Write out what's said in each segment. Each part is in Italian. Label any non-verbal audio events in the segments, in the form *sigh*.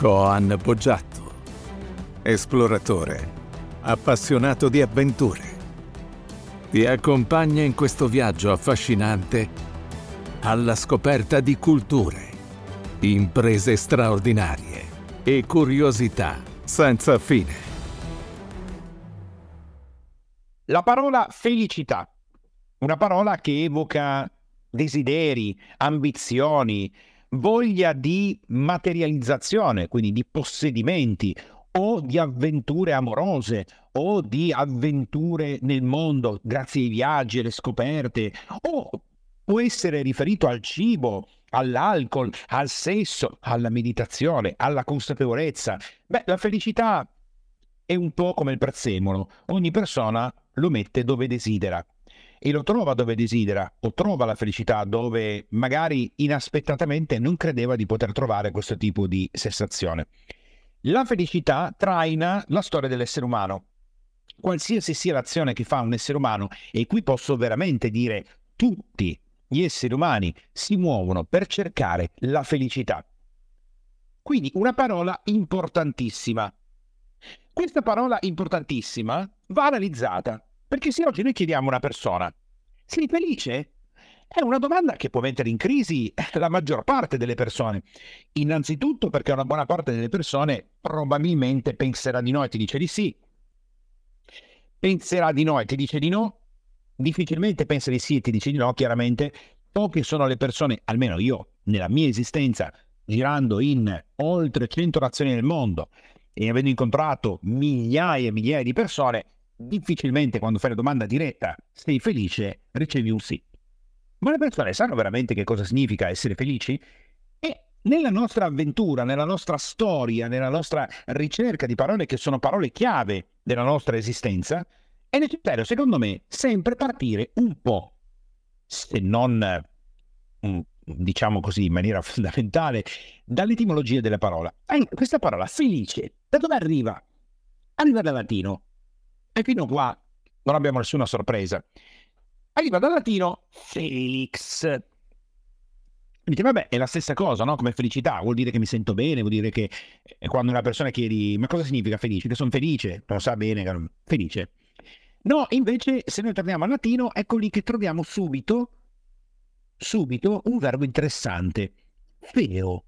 Coan Poggiatto, esploratore, appassionato di avventure. Ti accompagna in questo viaggio affascinante alla scoperta di culture, imprese straordinarie e curiosità senza fine. La parola felicità, una parola che evoca desideri, ambizioni, voglia di materializzazione, quindi di possedimenti o di avventure amorose o di avventure nel mondo grazie ai viaggi, alle scoperte o può essere riferito al cibo, all'alcol, al sesso, alla meditazione, alla consapevolezza. Beh, la felicità è un po' come il prezzemolo, ogni persona lo mette dove desidera e lo trova dove desidera o trova la felicità dove magari inaspettatamente non credeva di poter trovare questo tipo di sensazione. La felicità traina la storia dell'essere umano. Qualsiasi sia l'azione che fa un essere umano, e qui posso veramente dire tutti gli esseri umani si muovono per cercare la felicità. Quindi una parola importantissima. Questa parola importantissima va analizzata perché se oggi noi chiediamo a una persona, sei felice? È una domanda che può mettere in crisi la maggior parte delle persone. Innanzitutto perché una buona parte delle persone probabilmente penserà di no e ti dice di sì. Penserà di no e ti dice di no. Difficilmente pensa di sì e ti dice di no, chiaramente. Poche sono le persone, almeno io, nella mia esistenza, girando in oltre 100 nazioni nel mondo e avendo incontrato migliaia e migliaia di persone, difficilmente quando fai la domanda diretta sei felice, ricevi un sì. Ma le persone sanno veramente che cosa significa essere felici? E nella nostra avventura, nella nostra storia, nella nostra ricerca di parole che sono parole chiave della nostra esistenza, è necessario, secondo me, sempre partire un po', se non mm, diciamo così in maniera *laughs* fondamentale, dall'etimologia della parola. Questa parola felice, da dove arriva? Arriva dal latino, e fino qua non abbiamo nessuna sorpresa. Arriva dal latino Felix. Dite, vabbè, è la stessa cosa, no? Come felicità, vuol dire che mi sento bene, vuol dire che eh, quando una persona chiedi, ma cosa significa felice? Che sono felice, lo sa bene, felice. No, invece, se noi torniamo al latino, ecco lì che troviamo subito, subito, un verbo interessante, feo,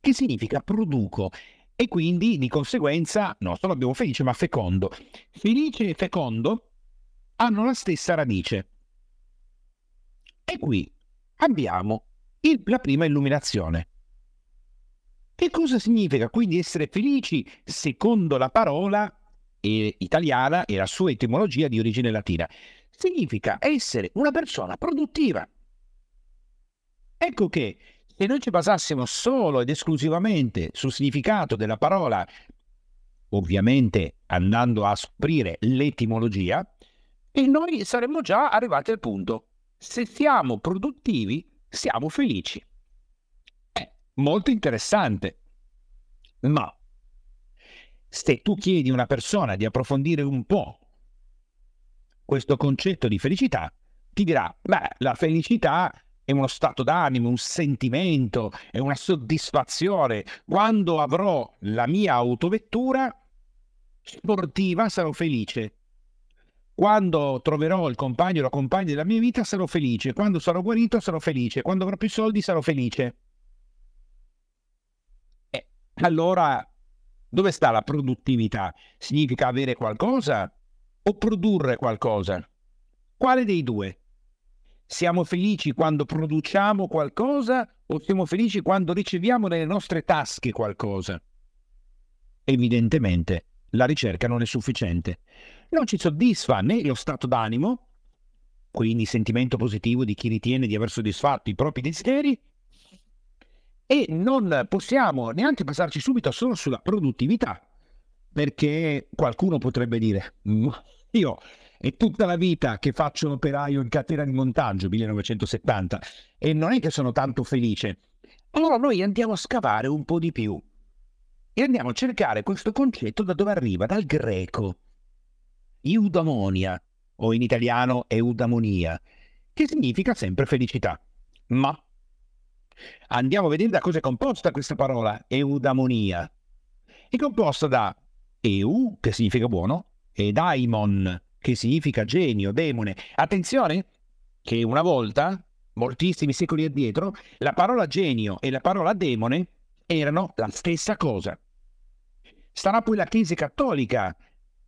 che significa produco e quindi di conseguenza non solo abbiamo felice ma fecondo. Felice e fecondo hanno la stessa radice. E qui abbiamo il, la prima illuminazione. Che cosa significa quindi essere felici secondo la parola eh, italiana e la sua etimologia di origine latina? Significa essere una persona produttiva. Ecco che se noi ci basassimo solo ed esclusivamente sul significato della parola, ovviamente andando a scoprire l'etimologia, e noi saremmo già arrivati al punto. Se siamo produttivi, siamo felici. È molto interessante. Ma se tu chiedi a una persona di approfondire un po' questo concetto di felicità, ti dirà, beh, la felicità è uno stato d'animo, un sentimento, è una soddisfazione. Quando avrò la mia autovettura sportiva sarò felice. Quando troverò il compagno o la compagna della mia vita sarò felice. Quando sarò guarito sarò felice. Quando avrò più soldi sarò felice. E allora, dove sta la produttività? Significa avere qualcosa o produrre qualcosa? Quale dei due? Siamo felici quando produciamo qualcosa o siamo felici quando riceviamo nelle nostre tasche qualcosa? Evidentemente la ricerca non è sufficiente. Non ci soddisfa né lo stato d'animo, quindi sentimento positivo di chi ritiene di aver soddisfatto i propri desideri, e non possiamo neanche passarci subito solo sulla produttività, perché qualcuno potrebbe dire, io è tutta la vita che faccio l'operaio in catena di montaggio, 1970, e non è che sono tanto felice. Allora noi andiamo a scavare un po' di più e andiamo a cercare questo concetto da dove arriva, dal greco. Eudamonia, o in italiano eudamonia, che significa sempre felicità. Ma Andiamo a vedere da cosa è composta questa parola, eudamonia. È composta da eu, che significa buono, e daimon, che significa genio, demone. Attenzione che una volta, moltissimi secoli addietro, la parola genio e la parola demone erano la stessa cosa. Starà poi la Chiesa cattolica,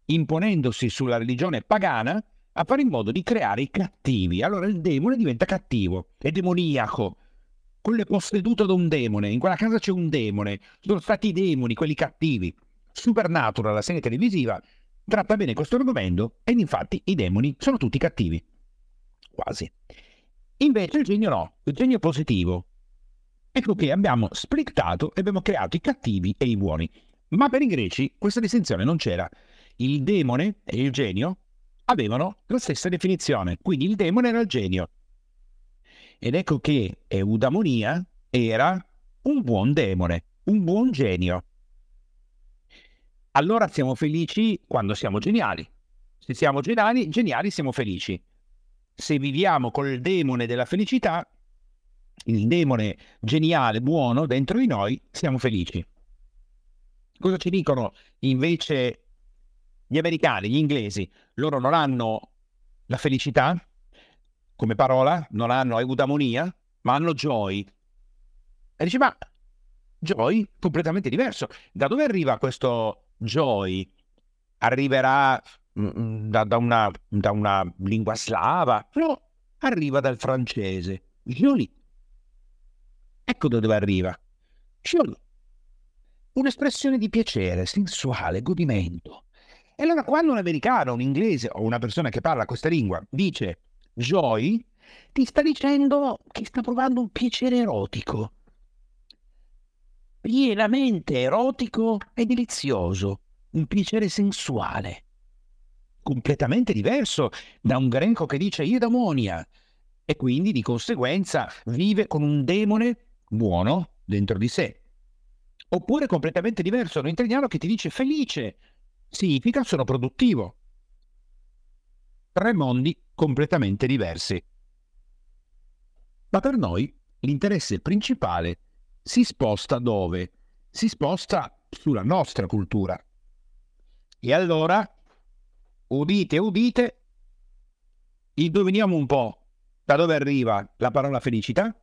imponendosi sulla religione pagana, a fare in modo di creare i cattivi. Allora il demone diventa cattivo, è demoniaco. Quello è posseduto da un demone, in quella casa c'è un demone, sono stati i demoni, quelli cattivi. Supernatural, la serie televisiva, tratta bene questo argomento ed infatti i demoni sono tutti cattivi. Quasi. Invece il genio no, il genio positivo. Ecco che abbiamo splittato e abbiamo creato i cattivi e i buoni. Ma per i greci questa distinzione non c'era. Il demone e il genio avevano la stessa definizione, quindi il demone era il genio. Ed ecco che eudamonia era un buon demone, un buon genio. Allora siamo felici quando siamo geniali. Se siamo geniali, geniali siamo felici. Se viviamo col demone della felicità, il demone geniale, buono dentro di noi, siamo felici. Cosa ci dicono invece gli americani, gli inglesi? Loro non hanno la felicità come parola, non hanno eudamonia, ma hanno joy. E dice, ma joy completamente diverso. Da dove arriva questo joy? Arriverà mm, mm, da, da, una, da una lingua slava? No, arriva dal francese. Jolie. Ecco da dove arriva. Jolie un'espressione di piacere, sensuale, godimento. E allora quando un americano, un inglese o una persona che parla questa lingua dice joy, ti sta dicendo che sta provando un piacere erotico. Pienamente erotico e delizioso, un piacere sensuale. Completamente diverso da un greco che dice eudamonia e quindi di conseguenza vive con un demone buono dentro di sé. Oppure completamente diverso, un italiano che ti dice felice, significa sono produttivo. Tre mondi completamente diversi. Ma per noi l'interesse principale si sposta dove? Si sposta sulla nostra cultura. E allora, udite, udite, indoviniamo un po' da dove arriva la parola felicità,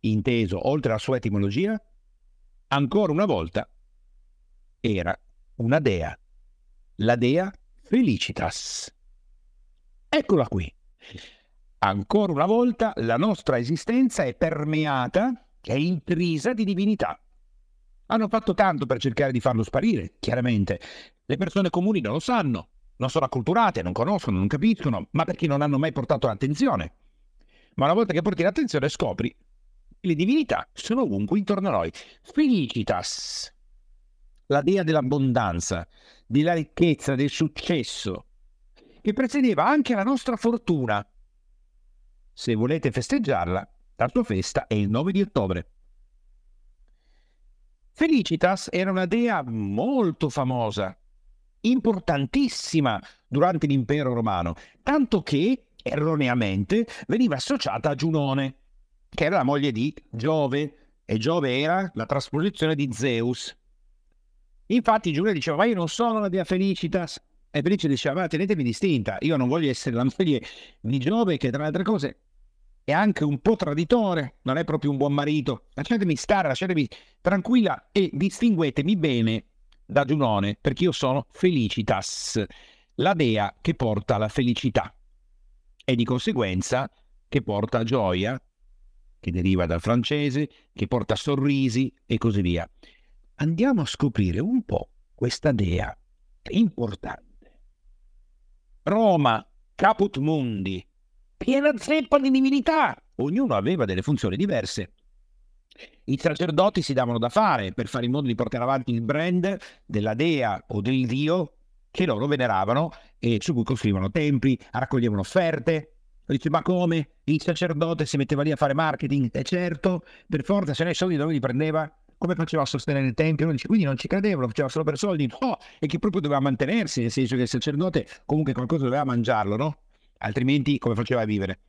inteso oltre alla sua etimologia, ancora una volta era una dea, la dea Felicitas. Eccola qui. Ancora una volta la nostra esistenza è permeata, è intrisa di divinità. Hanno fatto tanto per cercare di farlo sparire, chiaramente. Le persone comuni non lo sanno, non sono acculturate, non conoscono, non capiscono, ma perché non hanno mai portato l'attenzione. Ma una volta che porti l'attenzione scopri le divinità sono ovunque intorno a noi. Felicitas, la dea dell'abbondanza, della ricchezza, del successo, che precedeva anche la nostra fortuna. Se volete festeggiarla, la sua festa è il 9 di ottobre. Felicitas era una dea molto famosa, importantissima durante l'impero romano, tanto che erroneamente veniva associata a Giunone che era la moglie di Giove, e Giove era la trasposizione di Zeus. Infatti Giulia diceva, ma io non sono la dea Felicitas, e Felice diceva, ma tenetemi distinta, io non voglio essere la moglie di Giove, che tra le altre cose è anche un po' traditore, non è proprio un buon marito. Lasciatemi stare, lasciatemi tranquilla e distinguetemi bene da Giunone, perché io sono Felicitas, la dea che porta la felicità e di conseguenza che porta gioia che deriva dal francese, che porta sorrisi e così via. Andiamo a scoprire un po' questa dea importante. Roma, caput mundi, piena zeppa di divinità. Ognuno aveva delle funzioni diverse. I sacerdoti si davano da fare per fare in modo di portare avanti il brand della dea o del dio che loro veneravano e su cui costruivano templi, raccoglievano offerte, Dice, ma come? Il sacerdote si metteva lì a fare marketing? E certo, per forza, se ne soldi dove li prendeva? Come faceva a sostenere il tempio? Quindi non ci credeva, lo faceva solo per soldi? No, e che proprio doveva mantenersi, nel senso che il sacerdote comunque qualcosa doveva mangiarlo, no? Altrimenti come faceva a vivere?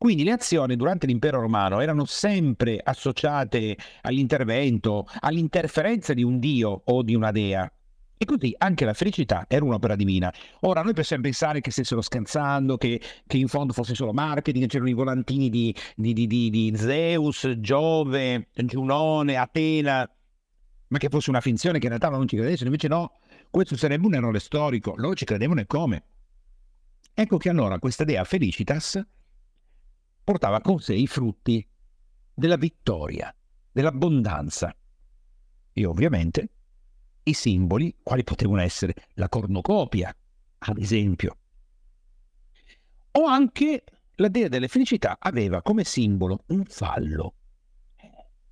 Quindi le azioni durante l'impero romano erano sempre associate all'intervento, all'interferenza di un dio o di una dea. E così anche la felicità era un'opera divina. Ora, noi possiamo pensare che stessero scherzando, che, che in fondo fosse solo marketing, c'erano i volantini di, di, di, di, Zeus, Giove, Giunone, Atena, ma che fosse una finzione che in realtà non ci credessero. Invece no, questo sarebbe un errore storico. Loro ci credevano e come? Ecco che allora questa dea Felicitas portava con sé i frutti della vittoria, dell'abbondanza. E ovviamente i simboli, quali potevano essere la cornucopia, ad esempio. O anche la dea delle felicità aveva come simbolo un fallo.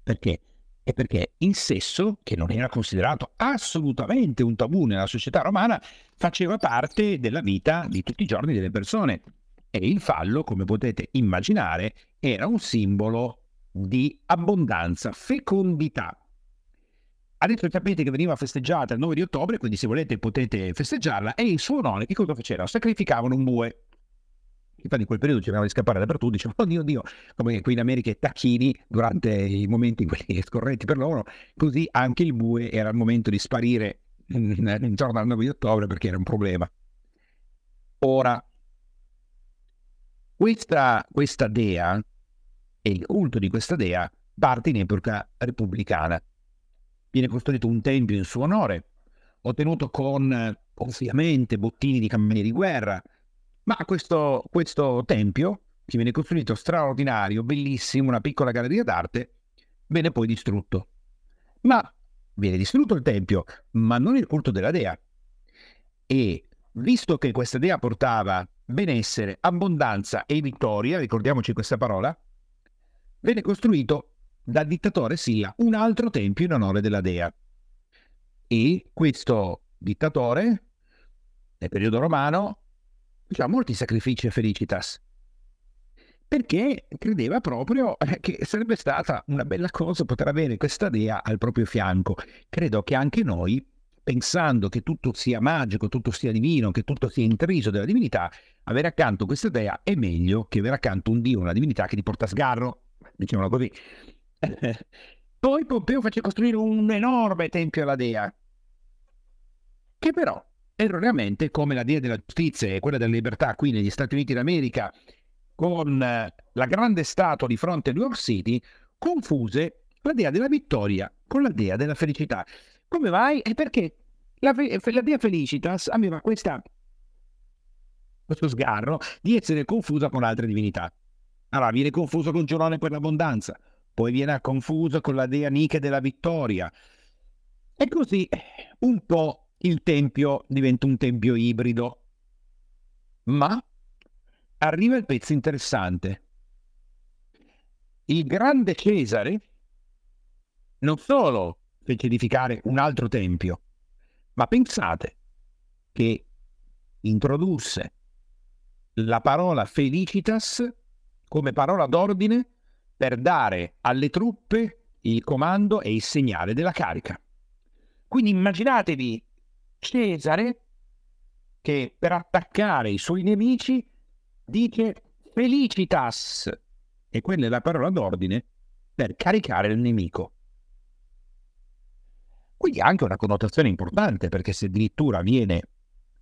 Perché? E perché il sesso, che non era considerato assolutamente un tabù nella società romana, faceva parte della vita di tutti i giorni delle persone. E il fallo, come potete immaginare, era un simbolo di abbondanza, fecondità. Adesso sapete che veniva festeggiata il 9 di ottobre, quindi se volete potete festeggiarla, e in suo onore che cosa facevano? Sacrificavano un bue. Infatti in quel periodo cercavano di scappare dappertto, dicevano, oddio, oddio, come qui in America i tacchini durante i momenti quelli *laughs* scorretti per loro, così anche il bue era il momento di sparire intorno al 9 di ottobre perché era un problema. Ora, questa, questa dea e il culto di questa dea parte in epoca repubblicana viene costruito un tempio in suo onore, ottenuto con ovviamente bottini di cammelli di guerra, ma questo, questo tempio, che viene costruito straordinario, bellissimo, una piccola galleria d'arte, viene poi distrutto. Ma viene distrutto il tempio, ma non il culto della dea. E visto che questa dea portava benessere, abbondanza e vittoria, ricordiamoci questa parola, venne costruito dal dittatore Silla un altro tempio in onore della dea. E questo dittatore, nel periodo romano, faceva molti sacrifici a Felicitas, perché credeva proprio eh, che sarebbe stata una bella cosa poter avere questa dea al proprio fianco. Credo che anche noi, pensando che tutto sia magico, tutto sia divino, che tutto sia intriso della divinità, avere accanto questa dea è meglio che avere accanto un dio, una divinità che ti porta a sgarro, diciamolo così. *laughs* Poi Pompeo fece costruire un enorme tempio alla dea, che però erroneamente, come la dea della giustizia e quella della libertà qui negli Stati Uniti d'America, con eh, la grande statua di fronte a New York City, confuse la dea della vittoria con la dea della felicità. Come mai? È perché la, la dea Felicitas aveva questa, questo sgarro di essere confusa con altre divinità. Allora viene confuso con Giurone per l'abbondanza, poi viene confuso con la dea Nike della vittoria. E così un po' il tempio diventa un tempio ibrido. Ma arriva il pezzo interessante. Il grande Cesare non solo fece edificare un altro tempio, ma pensate che introdusse la parola felicitas come parola d'ordine per dare alle truppe il comando e il segnale della carica. Quindi immaginatevi Cesare che per attaccare i suoi nemici dice felicitas e quella è la parola d'ordine per caricare il nemico. Quindi ha anche una connotazione importante perché se addirittura viene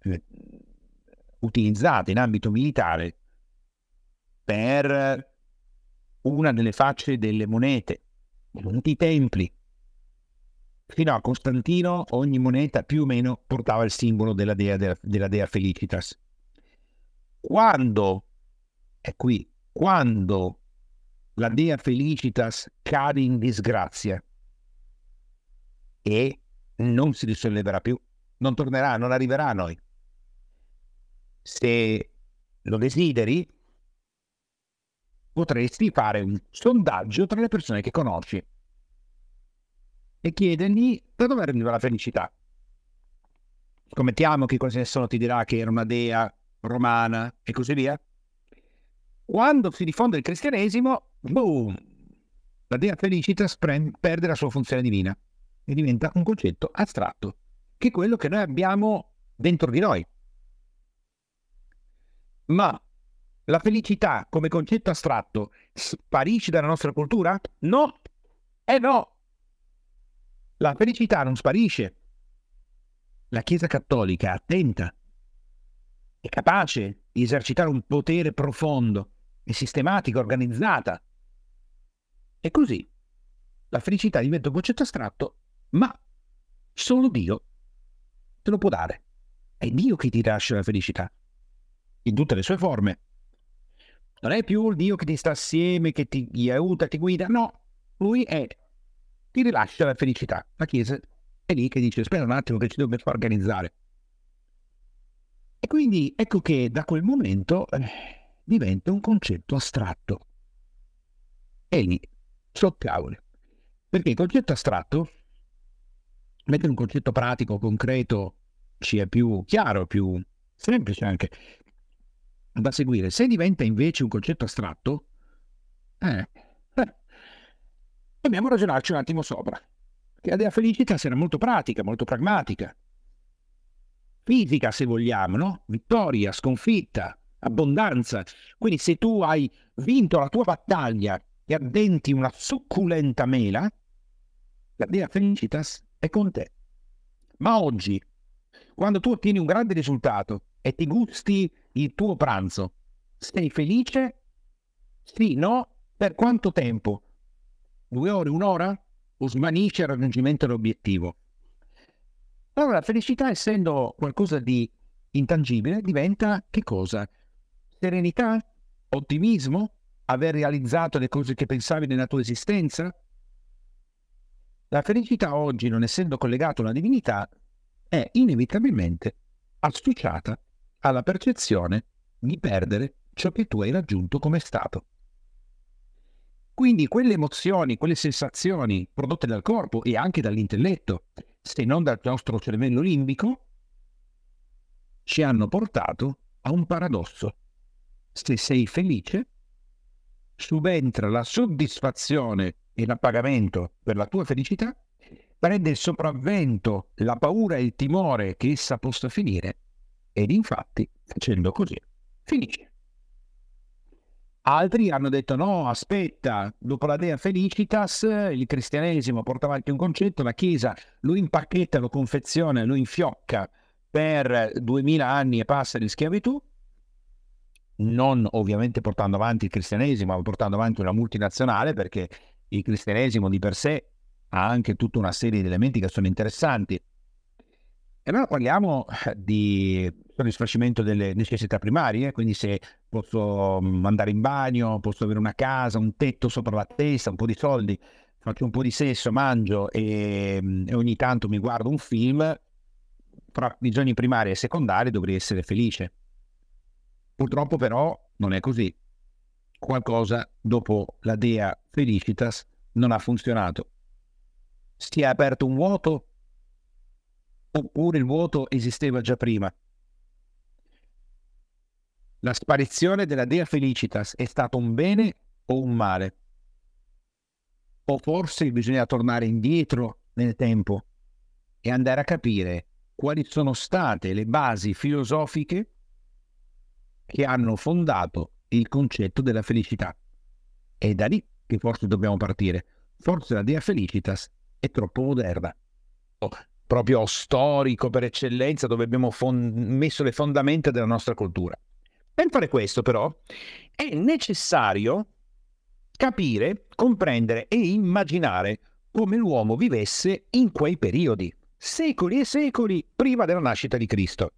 eh, utilizzata in ambito militare per una delle facce delle monete, i templi. Fino a Costantino ogni moneta più o meno portava il simbolo della dea, della, dea Felicitas. Quando, è qui, quando la dea Felicitas cade in disgrazia e non si risolleverà più, non tornerà, non arriverà a noi. Se lo desideri, potresti fare un sondaggio tra le persone che conosci e chiedergli da dove arriva la felicità. Scommettiamo che qualsiasi nessuno ti dirà che era una dea romana e così via. Quando si diffonde il cristianesimo, boom, la dea felicitas perde la sua funzione divina e diventa un concetto astratto, che è quello che noi abbiamo dentro di noi. Ma La felicità come concetto astratto sparisce dalla nostra cultura? No, eh no. La felicità non sparisce. La Chiesa Cattolica attenta, è capace di esercitare un potere profondo, è sistematica, organizzata. E così la felicità diventa un concetto astratto, ma solo Dio te lo può dare. È Dio che ti lascia la felicità, in tutte le sue forme. Non è più il Dio che ti sta assieme, che ti aiuta, ti guida, no, lui è, ti rilascia la felicità. La Chiesa è lì che dice, aspetta un attimo che ci dobbiamo organizzare. E quindi ecco che da quel momento eh, diventa un concetto astratto. E lì, so cavoli. Perché il concetto astratto, mentre un concetto pratico, concreto, ci è più chiaro, più semplice anche da seguire. Se diventa invece un concetto astratto, eh, dobbiamo ragionarci un attimo sopra. Che la dea felicità sarà molto pratica, molto pragmatica, fisica se vogliamo, no? Vittoria, sconfitta, abbondanza. Quindi se tu hai vinto la tua battaglia e addenti una succulenta mela, la dea felicitas è con te. Ma oggi, quando tu ottieni un grande risultato e ti gusti il tuo pranzo, sei felice? Sì, no? Per quanto tempo? Due ore, un'ora? O svanisce il raggiungimento dell'obiettivo? Allora, la felicità, essendo qualcosa di intangibile, diventa che cosa? Serenità? Ottimismo? Aver realizzato le cose che pensavi nella tua esistenza? La felicità oggi, non essendo collegata alla divinità, è inevitabilmente associata alla percezione di perdere ciò che tu hai raggiunto come stato. Quindi quelle emozioni, quelle sensazioni prodotte dal corpo e anche dall'intelletto, se non dal nostro cervello limbico, ci hanno portato a un paradosso. Se sei felice, subentra la soddisfazione e l'appagamento per la tua felicità, prende il sopravvento la paura e il timore che essa possa finire ed infatti, facendo così, finisce. Altri hanno detto no, aspetta, dopo la Dea Felicitas il cristianesimo porta avanti un concetto, la Chiesa lo impacchetta, lo confeziona, lo infiocca per duemila anni e passa di schiavitù, non ovviamente portando avanti il cristianesimo, ma portando avanti una multinazionale, perché il cristianesimo di per sé ha anche tutta una serie di elementi che sono interessanti. E allora parliamo di soddisfacimento delle necessità primarie, quindi se posso mm, andare in bagno, posso avere una casa, un tetto sopra la testa, un po' di soldi, faccio un po' di sesso, mangio e, mm, e ogni tanto mi guardo un film, fra bisogni primari e secondari dovrei essere felice. Purtroppo però non è così. Qualcosa dopo la Dea Felicitas non ha funzionato. Si è aperto un vuoto oppure il vuoto esisteva già prima. La sparizione della Dea Felicitas è stato un bene o un male? O forse bisogna tornare indietro nel tempo e andare a capire quali sono state le basi filosofiche che hanno fondato il concetto della felicità. È da lì che forse dobbiamo partire. Forse la Dea Felicitas è troppo moderna. Oh, proprio storico per eccellenza, dove abbiamo fon- messo le fondamenta della nostra cultura. Per fare questo, però, è necessario capire, comprendere e immaginare come l'uomo vivesse in quei periodi, secoli e secoli prima della nascita di Cristo.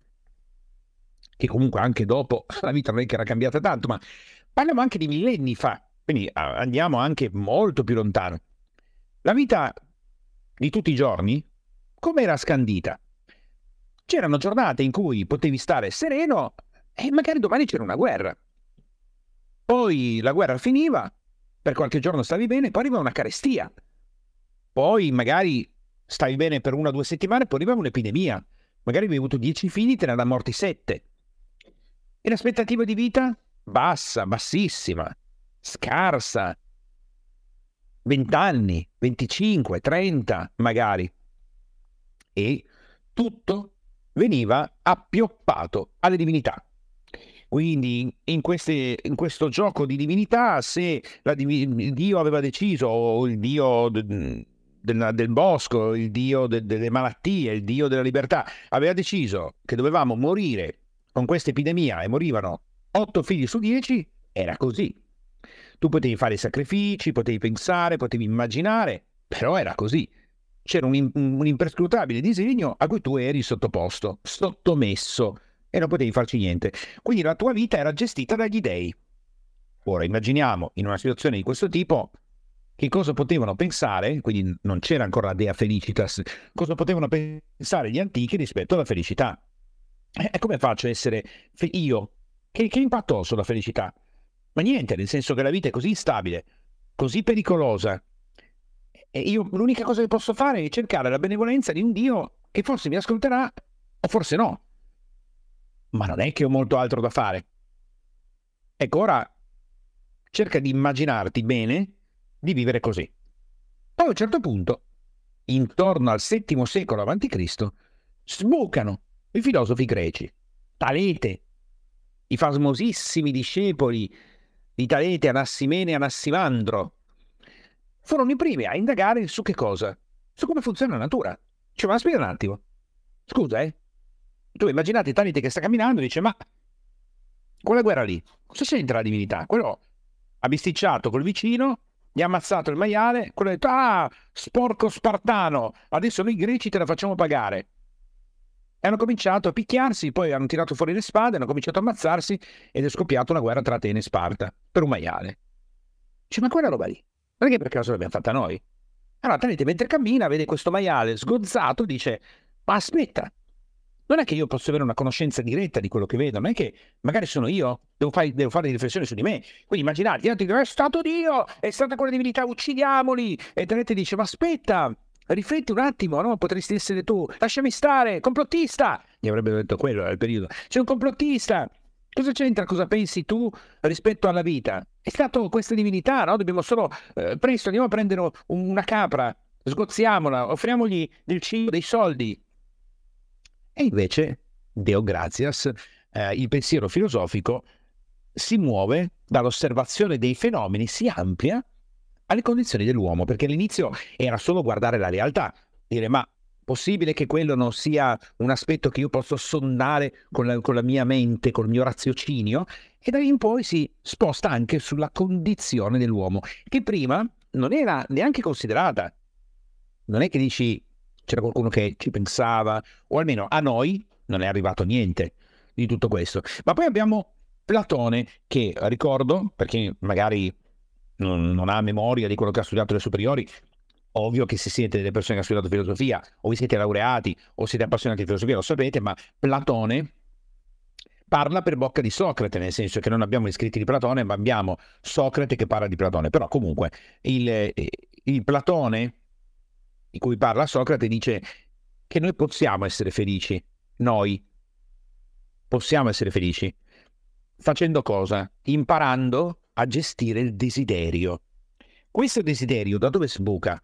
Che comunque anche dopo *laughs* la vita non è che era cambiata tanto, ma parliamo anche di millenni fa, quindi andiamo anche molto più lontano. La vita di tutti i giorni, come era scandita? C'erano giornate in cui potevi stare sereno e magari domani c'era una guerra. Poi la guerra finiva, per qualche giorno stavi bene, poi arriva una carestia. Poi magari stavi bene per una o due settimane, poi arriva un'epidemia. Magari avevi avuto dieci figli, te ne erano morti sette. E l'aspettativa di vita? Bassa, bassissima, scarsa. Vent'anni, venticinque, trenta magari. E tutto veniva appioppato alle divinità. Quindi in, queste, in questo gioco di divinità, se il Dio aveva deciso, o il Dio del, del, del bosco, il Dio de, delle malattie, il Dio della libertà, aveva deciso che dovevamo morire con questa epidemia e morivano otto figli su dieci, era così. Tu potevi fare sacrifici, potevi pensare, potevi immaginare, però era così. C'era un, un imprescrutabile disegno a cui tu eri sottoposto, sottomesso e non potevi farci niente. Quindi la tua vita era gestita dagli dei. Ora immaginiamo in una situazione di questo tipo che cosa potevano pensare, quindi non c'era ancora la Dea Felicitas, cosa potevano pensare gli antichi rispetto alla felicità. E come faccio a essere fe- io? Che, che impatto ho sulla felicità? Ma niente, nel senso che la vita è così instabile, così pericolosa. E io l'unica cosa che posso fare è cercare la benevolenza di un Dio che forse mi ascolterà o forse no ma non è che ho molto altro da fare. Ecco, ora cerca di immaginarti bene di vivere così. Poi a un certo punto, intorno al VII secolo a.C., sbucano i filosofi greci, Talete, i famosissimi discepoli di Talete, Anassimene e Anassimandro, furono i primi a indagare su che cosa? Su come funziona la natura. Cioè, ma spiega un attimo. Scusa, eh? Tu immaginate Talite che sta camminando e dice, ma quella guerra lì, cosa c'entra la divinità? Quello ha bisticciato col vicino, gli ha ammazzato il maiale, quello ha detto, ah, sporco spartano, adesso noi greci te la facciamo pagare. E hanno cominciato a picchiarsi, poi hanno tirato fuori le spade, hanno cominciato a ammazzarsi ed è scoppiata una guerra tra Atene e Sparta per un maiale. Dice, ma quella roba lì, che per caso l'abbiamo fatta noi? Allora Talete mentre cammina vede questo maiale sgozzato dice, ma aspetta, non è che io posso avere una conoscenza diretta di quello che vedo, non è che magari sono io, devo fare, devo fare riflessioni su di me. Quindi immaginate, è stato Dio, è stata quella divinità, uccidiamoli. E Tenete dice, ma aspetta, rifletti un attimo, no? Potresti essere tu, lasciami stare, complottista. Gli avrebbero detto quello era il periodo. C'è un complottista. Cosa c'entra? Cosa pensi tu rispetto alla vita? È stato questa divinità, no? Dobbiamo solo, eh, presto, andiamo a prendere una capra, sgozziamola, offriamogli del cibo, dei soldi. E invece, Deo Gratias, eh, il pensiero filosofico si muove dall'osservazione dei fenomeni, si amplia alle condizioni dell'uomo, perché all'inizio era solo guardare la realtà, dire ma possibile che quello non sia un aspetto che io posso sondare con la, con la mia mente, col mio raziocinio, e da lì in poi si sposta anche sulla condizione dell'uomo, che prima non era neanche considerata. Non è che dici c'era qualcuno che ci pensava, o almeno a noi non è arrivato niente di tutto questo. Ma poi abbiamo Platone, che ricordo, perché magari non, non ha memoria di quello che ha studiato alle superiori, ovvio che se siete delle persone che hanno studiato filosofia, o vi siete laureati, o siete appassionati di filosofia, lo sapete, ma Platone parla per bocca di Socrate, nel senso che non abbiamo gli scritti di Platone, ma abbiamo Socrate che parla di Platone. Però comunque il, il Platone di cui parla Socrate dice che noi possiamo essere felici, noi possiamo essere felici, facendo cosa? Imparando a gestire il desiderio. Questo desiderio da dove sbuca?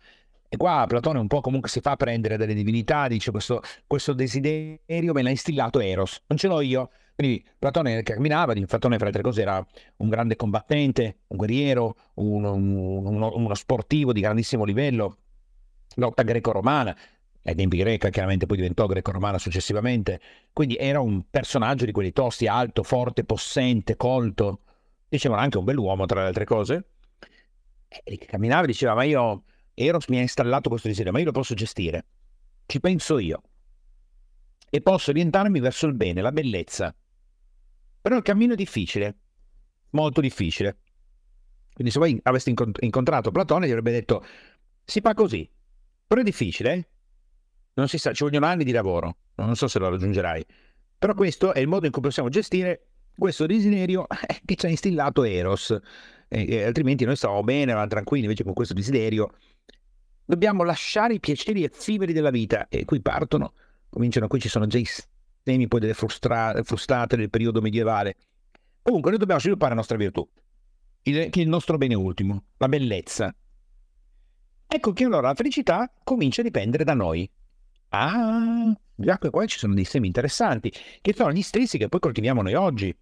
E qua Platone un po' comunque si fa prendere dalle divinità, dice questo, questo desiderio me l'ha instillato Eros, non ce l'ho io. Quindi Platone camminava, Platone fra le altre cose era un grande combattente, un guerriero, un, un, uno, uno sportivo di grandissimo livello, lotta greco-romana, ai tempi greca chiaramente poi diventò greco-romana successivamente, quindi era un personaggio di quelli tosti, alto, forte, possente, colto, dicevano anche un bell'uomo tra le altre cose, e camminava e diceva ma io, Eros mi ha installato questo desiderio, ma io lo posso gestire, ci penso io, e posso orientarmi verso il bene, la bellezza, però il cammino è difficile, molto difficile. Quindi se voi aveste incontrato Platone gli avrebbe detto si fa così, però è difficile, eh? Non si sa, ci vogliono anni di lavoro, non so se lo raggiungerai. Però questo è il modo in cui possiamo gestire questo desiderio *laughs* eh, che ci ha instillato Eros. E, e altrimenti noi stavamo bene, eravamo tranquilli, invece con questo desiderio dobbiamo lasciare i piaceri effimeri della vita. E qui partono, cominciano, qui ci sono già i semi poi delle frustra- frustate del periodo medievale. Comunque noi dobbiamo sviluppare la nostra virtù, il, il nostro bene ultimo, la bellezza, Ecco che allora la felicità comincia a dipendere da noi. Ah, già qua ci sono dei semi interessanti, che sono gli stessi che poi coltiviamo noi oggi.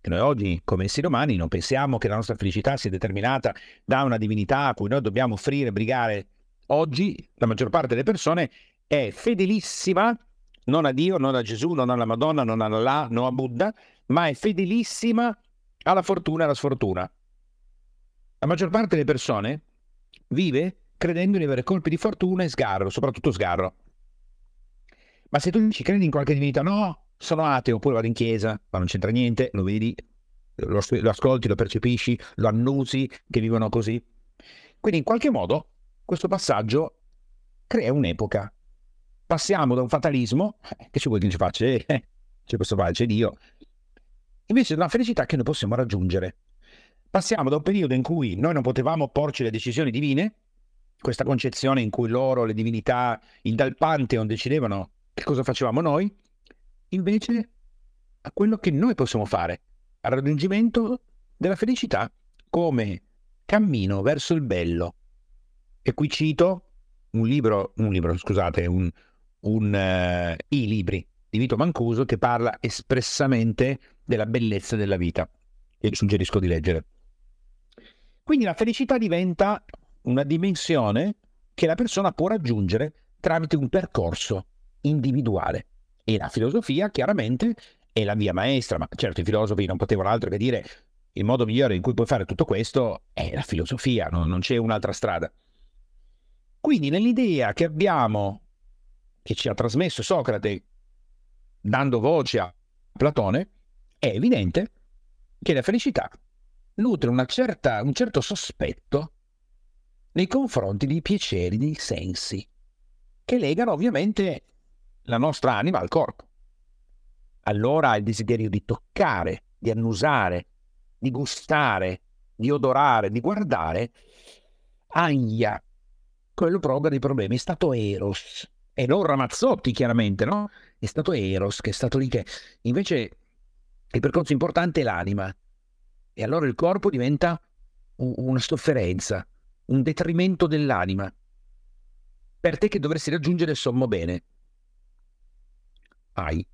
Che noi oggi, come esseri umani, non pensiamo che la nostra felicità sia determinata da una divinità a cui noi dobbiamo offrire, brigare. Oggi la maggior parte delle persone è fedelissima non a Dio, non a Gesù, non alla Madonna, non Allah, non a Buddha, ma è fedelissima alla fortuna e alla sfortuna. La maggior parte delle persone vive credendo di avere colpi di fortuna e sgarro, soprattutto sgarro. Ma se tu ci credi in qualche divinità, no, sono ateo, oppure vado in chiesa, ma non c'entra niente, lo vedi, lo, lo ascolti, lo percepisci, lo annusi che vivono così. Quindi in qualche modo questo passaggio crea un'epoca. Passiamo da un fatalismo, eh, che ci che ci faccia? Eh, c'è questo fare, c'è Dio. Invece da una felicità che noi possiamo raggiungere. Passiamo da un periodo in cui noi non potevamo porci le decisioni divine, questa concezione in cui loro, le divinità, il dal Pantheon decidevano che cosa facevamo noi, invece a quello che noi possiamo fare, al raggiungimento della felicità come cammino verso il bello. E qui cito un libro, un libro, scusate, un, un, uh, i libri di Vito Mancuso che parla espressamente della bellezza della vita e suggerisco di leggere. Quindi la felicità diventa una dimensione che la persona può raggiungere tramite un percorso individuale. E la filosofia chiaramente è la via maestra, ma certo i filosofi non potevano altro che dire il modo migliore in cui puoi fare tutto questo è la filosofia, no? non c'è un'altra strada. Quindi nell'idea che abbiamo, che ci ha trasmesso Socrate, dando voce a Platone, è evidente che la felicità nutre certa, un certo sospetto nei confronti dei piaceri dei sensi, che legano ovviamente la nostra anima al corpo. Allora il desiderio di toccare, di annusare, di gustare, di odorare, di guardare, aia, quello provoca dei problemi. È stato Eros, e non Ramazzotti chiaramente, no? È stato Eros che è stato lì che... Invece il percorso importante è l'anima. E allora il corpo diventa una sofferenza, un detrimento dell'anima. Per te che dovresti raggiungere il sommo bene. Ai,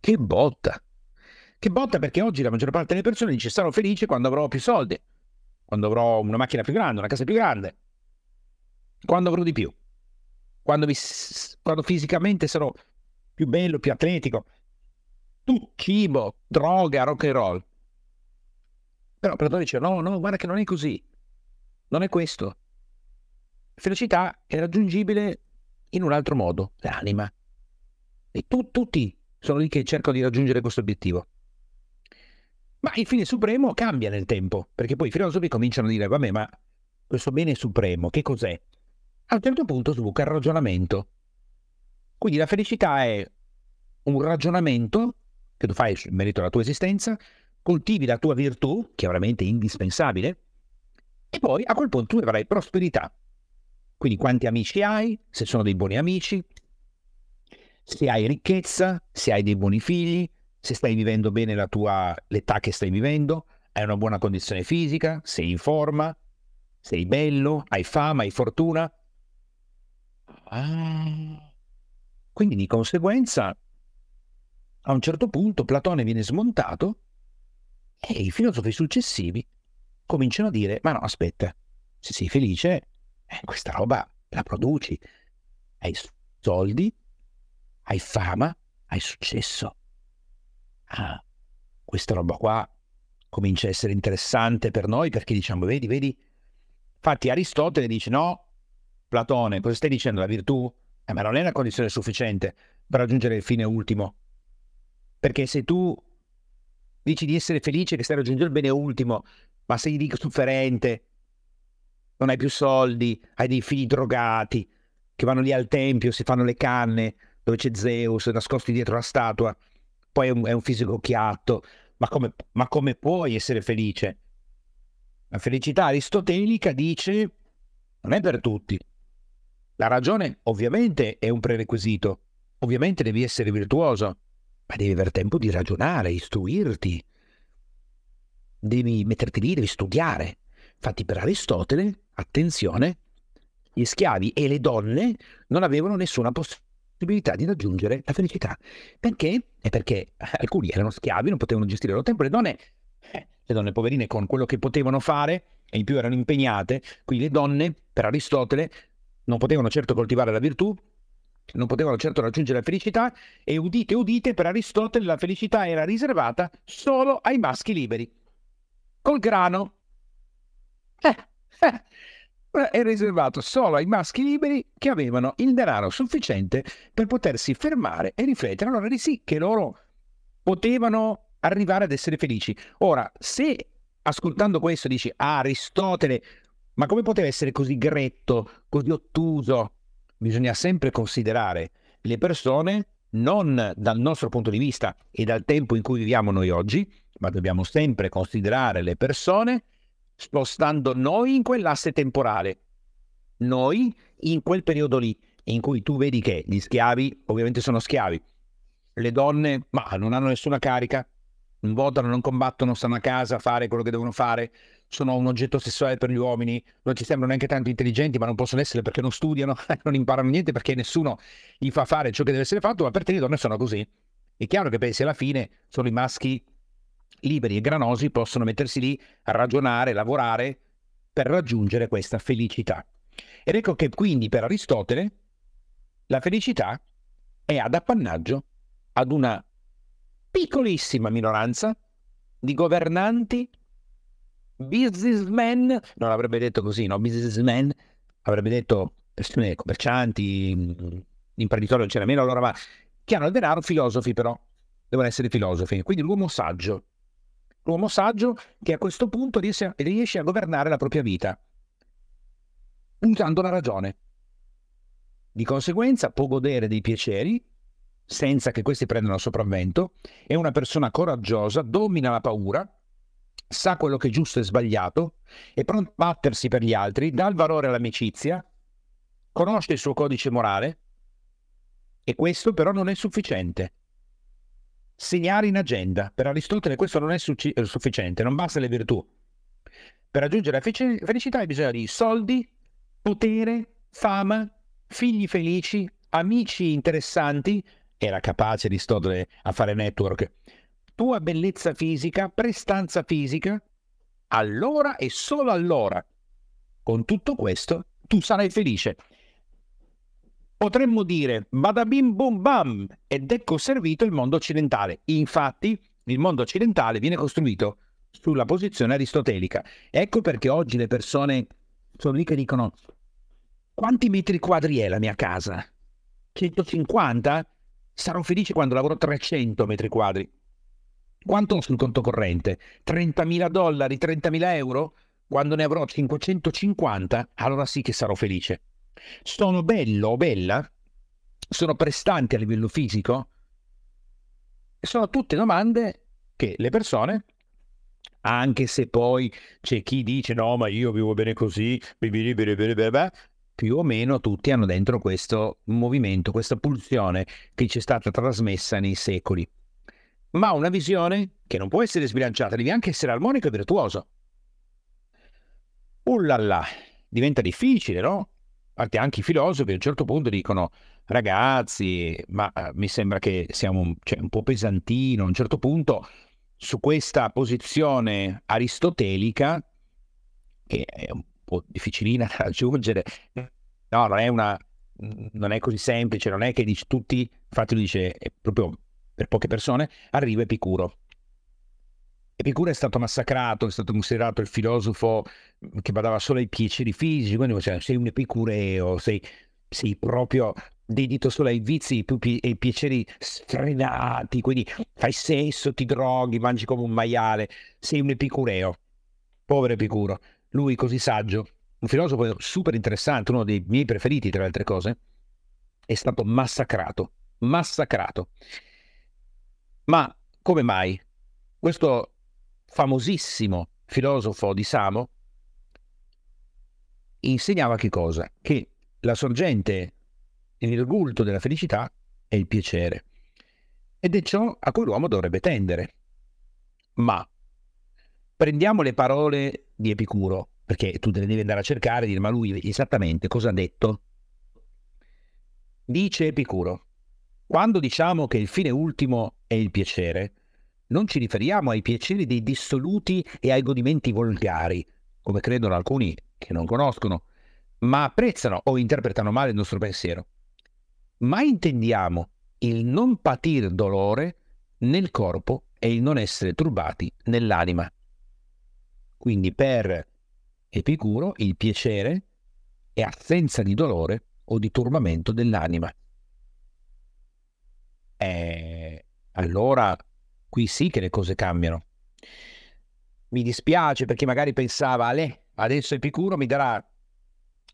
che botta! Che botta perché oggi la maggior parte delle persone dice sarò felice quando avrò più soldi, quando avrò una macchina più grande, una casa più grande, quando avrò di più, quando, vi, quando fisicamente sarò più bello, più atletico. Tu, cibo, droga, rock and roll. Però Platone dice no, no, guarda che non è così. Non è questo. Felicità è raggiungibile in un altro modo, l'anima. E tu, tutti sono lì che cercano di raggiungere questo obiettivo. Ma il fine supremo cambia nel tempo, perché poi i filosofi cominciano a dire, vabbè, ma questo bene supremo, che cos'è? A un certo punto sbuca il ragionamento. Quindi la felicità è un ragionamento che tu fai in merito alla tua esistenza, coltivi la tua virtù, che è veramente indispensabile, e poi a quel punto tu avrai prosperità. Quindi quanti amici hai, se sono dei buoni amici, se hai ricchezza, se hai dei buoni figli, se stai vivendo bene la tua, l'età che stai vivendo, hai una buona condizione fisica, sei in forma, sei bello, hai fama, hai fortuna. Ah. Quindi di conseguenza, a un certo punto Platone viene smontato e i filosofi successivi cominciano a dire, ma no, aspetta, se sei felice, eh, questa roba la produci, hai soldi, hai fama, hai successo. Ah, questa roba qua comincia a essere interessante per noi perché diciamo, vedi, vedi, infatti Aristotele dice no, Platone, cosa stai dicendo? La virtù? Eh, ma non è una condizione sufficiente per raggiungere il fine ultimo. Perché se tu dici di essere felice che stai raggiungendo il bene ultimo, ma sei di sofferente, non hai più soldi, hai dei figli drogati che vanno lì al tempio, si fanno le canne, dove c'è Zeus nascosti dietro la statua, poi è un, è un fisico chiatto, ma come, ma come puoi essere felice? La felicità aristotelica dice non è per tutti. La ragione ovviamente è un prerequisito, ovviamente devi essere virtuoso, ma devi avere tempo di ragionare, istruirti, devi metterti lì, devi studiare. Infatti per Aristotele, attenzione, gli schiavi e le donne non avevano nessuna possibilità di raggiungere la felicità. Perché? È perché alcuni erano schiavi, non potevano gestire il loro tempo, le donne Eh, le donne poverine con quello che potevano fare e in più erano impegnate, quindi le donne, per Aristotele, non potevano certo coltivare la virtù, non potevano certo raggiungere la felicità e udite udite, per Aristotele la felicità era riservata solo ai maschi liberi. Col grano. Eh, eh, è riservato solo ai maschi liberi che avevano il denaro sufficiente per potersi fermare e riflettere. Allora di sì che loro potevano arrivare ad essere felici. Ora, se ascoltando questo dici, ah, Aristotele, ma come poteva essere così gretto, così ottuso? Bisogna sempre considerare le persone non dal nostro punto di vista e dal tempo in cui viviamo noi oggi, ma dobbiamo sempre considerare le persone spostando noi in quell'asse temporale, noi in quel periodo lì, in cui tu vedi che gli schiavi ovviamente sono schiavi, le donne ma non hanno nessuna carica, non votano, non combattono, stanno a casa a fare quello che devono fare, sono un oggetto sessuale per gli uomini, non ci sembrano neanche tanto intelligenti, ma non possono essere perché non studiano, *laughs* non imparano niente perché nessuno gli fa fare ciò che deve essere fatto, ma per te le donne sono così. È chiaro che pensi alla fine sono i maschi liberi e granosi possono mettersi lì a ragionare, lavorare per raggiungere questa felicità. Ed ecco che quindi per Aristotele la felicità è ad appannaggio ad una piccolissima minoranza di governanti, businessmen, non avrebbe detto così, no? Businessmen, avrebbe detto persone commercianti, mm, imprenditori non c'era meno, allora ma che hanno il denaro, filosofi però, devono essere filosofi, quindi l'uomo saggio, l'uomo saggio che a questo punto riesce, riesce a governare la propria vita, usando la ragione. Di conseguenza può godere dei piaceri senza che questi prendano sopravvento, è una persona coraggiosa, domina la paura, sa quello che è giusto e sbagliato, è pronto a battersi per gli altri, dà il valore all'amicizia, conosce il suo codice morale e questo però non è sufficiente. Segnare in agenda. Per Aristotele questo non è succi- eh, sufficiente, non basta le virtù. Per raggiungere la felicità hai bisogno di soldi, potere, fama, figli felici, amici interessanti, era capace Aristotele a fare network, tua bellezza fisica, prestanza fisica, allora e solo allora, con tutto questo, tu sarai felice. Potremmo dire badabim bum bam ed ecco servito il mondo occidentale. Infatti, il mondo occidentale viene costruito sulla posizione aristotelica. Ecco perché oggi le persone sono lì che dicono quanti metri quadri è la mia casa? 150? Sarò felice quando lavoro 300 metri quadri. Quanto ho sul conto corrente? 30.000 dollari, 30.000 euro? Quando ne avrò 550, allora sì che sarò felice. Sono bello o bella? Sono prestante a livello fisico? Sono tutte domande che le persone, anche se poi c'è chi dice no, ma io vivo bene così, più o meno tutti hanno dentro questo movimento, questa pulsione che ci è stata trasmessa nei secoli. Ma una visione che non può essere sbilanciata, devi anche essere armonico e virtuoso. Ullala, diventa difficile, no? Anche i filosofi a un certo punto dicono ragazzi, ma uh, mi sembra che siamo un, cioè, un po' pesantino, a un certo punto su questa posizione aristotelica, che è un po' difficilina da raggiungere. No, non è, una, non è così semplice, non è che dici tutti, infatti lui dice, proprio per poche persone, arriva Epicuro. Epicuro è stato massacrato, è stato considerato il filosofo che badava solo ai piaceri fisici, quindi cioè, sei un epicureo, sei, sei proprio dedito solo ai vizi e ai piaceri sfrenati, quindi fai sesso, ti droghi, mangi come un maiale, sei un epicureo. Povero Epicuro lui così saggio, un filosofo super interessante, uno dei miei preferiti tra le altre cose, è stato massacrato, massacrato. Ma come mai questo famosissimo filosofo di Samo insegnava che cosa? Che la sorgente nel gulto della felicità è il piacere. Ed è ciò a cui l'uomo dovrebbe tendere. Ma prendiamo le parole di Epicuro, perché tu te le devi andare a cercare e dire ma lui esattamente cosa ha detto. Dice Epicuro, quando diciamo che il fine ultimo è il piacere, non ci riferiamo ai piaceri dei dissoluti e ai godimenti volgari, come credono alcuni che non conoscono, ma apprezzano o interpretano male il nostro pensiero. Ma intendiamo il non patir dolore nel corpo e il non essere turbati nell'anima. Quindi per Epicuro il piacere è assenza di dolore o di turbamento dell'anima. E eh, allora qui sì che le cose cambiano. Mi dispiace perché magari pensava, Ale, adesso Epicuro mi darà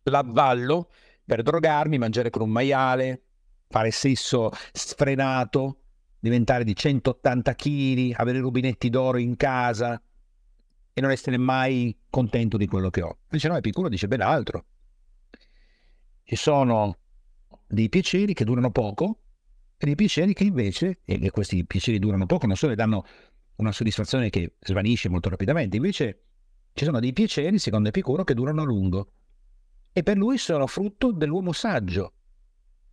l'avvallo per drogarmi, mangiare con un maiale, fare sesso sfrenato, diventare di 180 kg, avere rubinetti d'oro in casa e non essere mai contento di quello che ho. Invece no, Epicuro dice ben altro. Ci sono dei piaceri che durano poco e dei piaceri che invece, e questi piaceri durano poco, non solo danno una soddisfazione che svanisce molto rapidamente, invece ci sono dei piaceri, secondo Epicuro, che durano a lungo e per lui sono frutto dell'uomo saggio,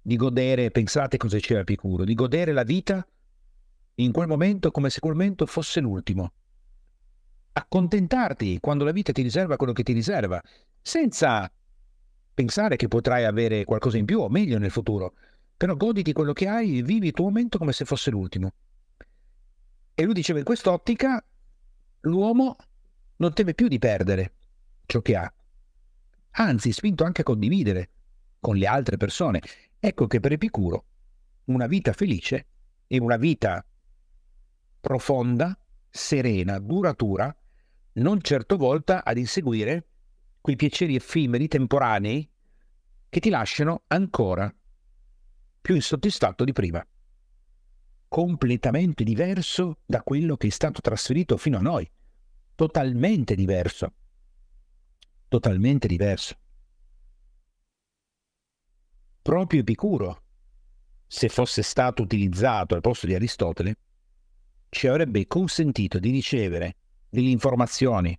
di godere, pensate cosa diceva Epicuro, di godere la vita in quel momento come se quel momento fosse l'ultimo. Accontentarti quando la vita ti riserva quello che ti riserva, senza pensare che potrai avere qualcosa in più o meglio nel futuro, però goditi quello che hai e vivi il tuo momento come se fosse l'ultimo. E lui diceva in quest'ottica l'uomo non teme più di perdere ciò che ha, anzi spinto anche a condividere con le altre persone. Ecco che per Epicuro una vita felice e una vita profonda, serena, duratura, non certo volta ad inseguire quei piaceri effimeri, temporanei, che ti lasciano ancora più insoddisfatto di prima. Completamente diverso da quello che è stato trasferito fino a noi. Totalmente diverso. Totalmente diverso. Proprio Epicuro, se fosse stato utilizzato al posto di Aristotele, ci avrebbe consentito di ricevere delle informazioni,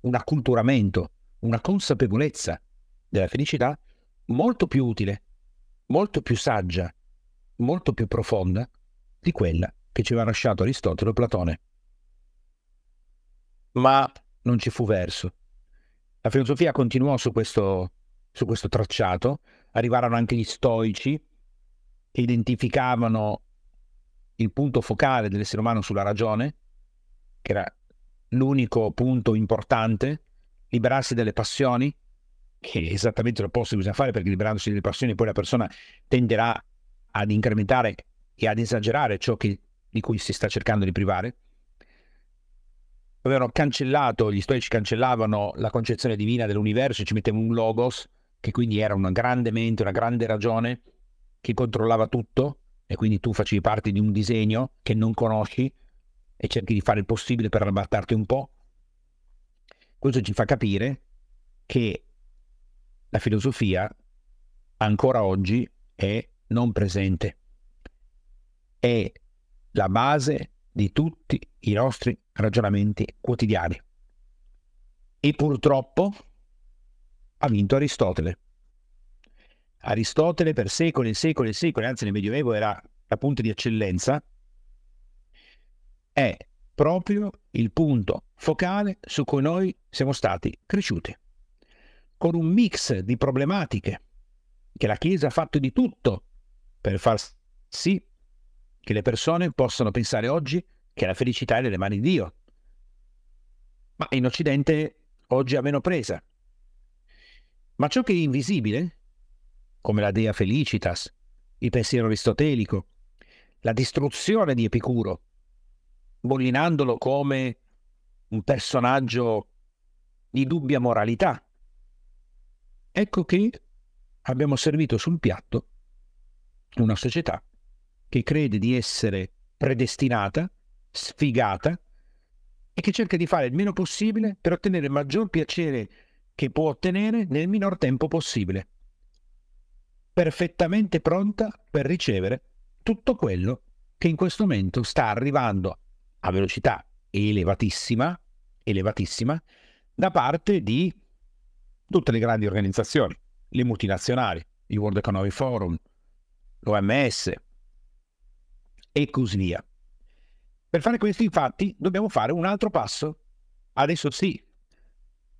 un acculturamento, una consapevolezza della felicità molto più utile, molto più saggia, molto più profonda di quella che ci aveva lasciato Aristotele o Platone. Ma non ci fu verso. La filosofia continuò su questo, su questo tracciato, arrivarono anche gli stoici che identificavano il punto focale dell'essere umano sulla ragione, che era l'unico punto importante, liberarsi dalle passioni, che è esattamente l'opposto che bisogna fare perché liberandosi dalle passioni poi la persona tenderà ad incrementare e ad esagerare ciò che, di cui si sta cercando di privare. Avevano cancellato, gli stoici cancellavano la concezione divina dell'universo, ci mettevano un logos, che quindi era una grande mente, una grande ragione, che controllava tutto, e quindi tu facevi parte di un disegno che non conosci e cerchi di fare il possibile per arrabattarti un po', questo ci fa capire che la filosofia ancora oggi è non presente, è la base di tutti i nostri ragionamenti quotidiani. E purtroppo ha vinto Aristotele. Aristotele per secoli e secoli e secoli, anzi nel Medioevo era la punta di eccellenza, è proprio il punto focale su cui noi siamo stati cresciuti, con un mix di problematiche che la Chiesa ha fatto di tutto per far sì che le persone possano pensare oggi che la felicità è nelle mani di Dio. Ma in Occidente oggi ha meno presa. Ma ciò che è invisibile, come la Dea Felicitas, il pensiero aristotelico, la distruzione di Epicuro, bollinandolo come un personaggio di dubbia moralità. Ecco che abbiamo servito sul piatto una società che crede di essere predestinata, sfigata e che cerca di fare il meno possibile per ottenere il maggior piacere che può ottenere nel minor tempo possibile. Perfettamente pronta per ricevere tutto quello che in questo momento sta arrivando a velocità elevatissima, elevatissima da parte di tutte le grandi organizzazioni, le multinazionali, il World Economic Forum, l'OMS e così via. Per fare questo, infatti, dobbiamo fare un altro passo. Adesso sì,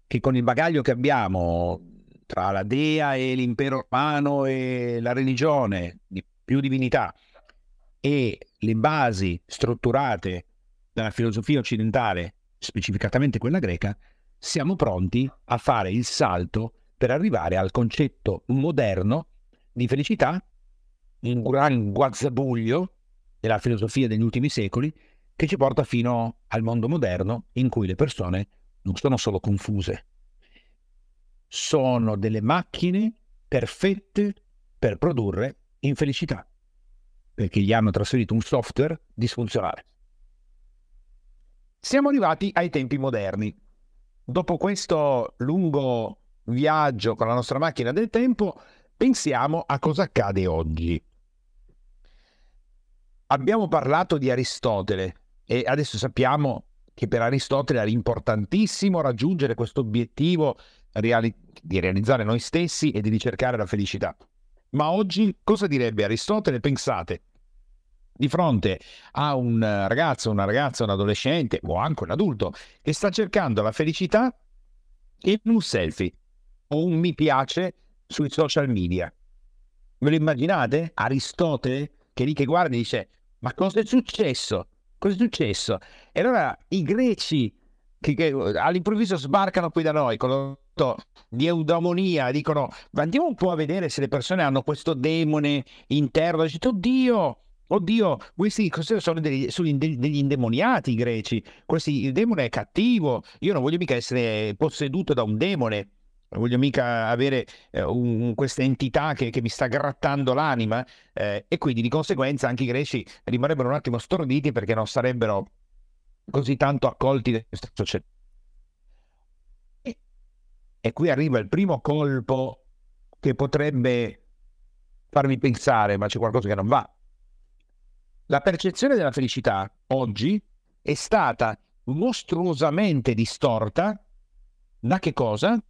che con il bagaglio che abbiamo tra la dea e l'impero romano e la religione, di più divinità, e le basi strutturate dalla filosofia occidentale, specificatamente quella greca, siamo pronti a fare il salto per arrivare al concetto moderno di felicità, un gran guazzabuglio della filosofia degli ultimi secoli, che ci porta fino al mondo moderno in cui le persone non sono solo confuse, sono delle macchine perfette per produrre infelicità, perché gli hanno trasferito un software disfunzionale. Siamo arrivati ai tempi moderni. Dopo questo lungo viaggio con la nostra macchina del tempo, pensiamo a cosa accade oggi. Abbiamo parlato di Aristotele e adesso sappiamo che per Aristotele era importantissimo raggiungere questo obiettivo reali- di realizzare noi stessi e di ricercare la felicità. Ma oggi cosa direbbe Aristotele? Pensate, di fronte a un ragazzo, una ragazza, un adolescente o anche un adulto che sta cercando la felicità in un selfie o un mi piace sui social media. Ve lo immaginate? Aristotele che lì che guarda e dice ma cosa è successo? Cosa è successo? E allora i greci che, che all'improvviso sbarcano qui da noi con lo di eudamonia, dicono andiamo un po' a vedere se le persone hanno questo demone interno, dice oddio, Oddio, questi sono degli, sono degli indemoniati i greci. Questi, il demone è cattivo. Io non voglio mica essere posseduto da un demone. Non voglio mica avere eh, un, questa entità che, che, mi sta grattando l'anima. Eh, e quindi di conseguenza anche i greci rimarrebbero un attimo storditi perché non sarebbero così tanto accolti da questa società. E, e qui arriva il primo colpo che potrebbe farmi pensare, ma c'è qualcosa che non va la percezione della felicità oggi è stata mostruosamente distorta da che cosa?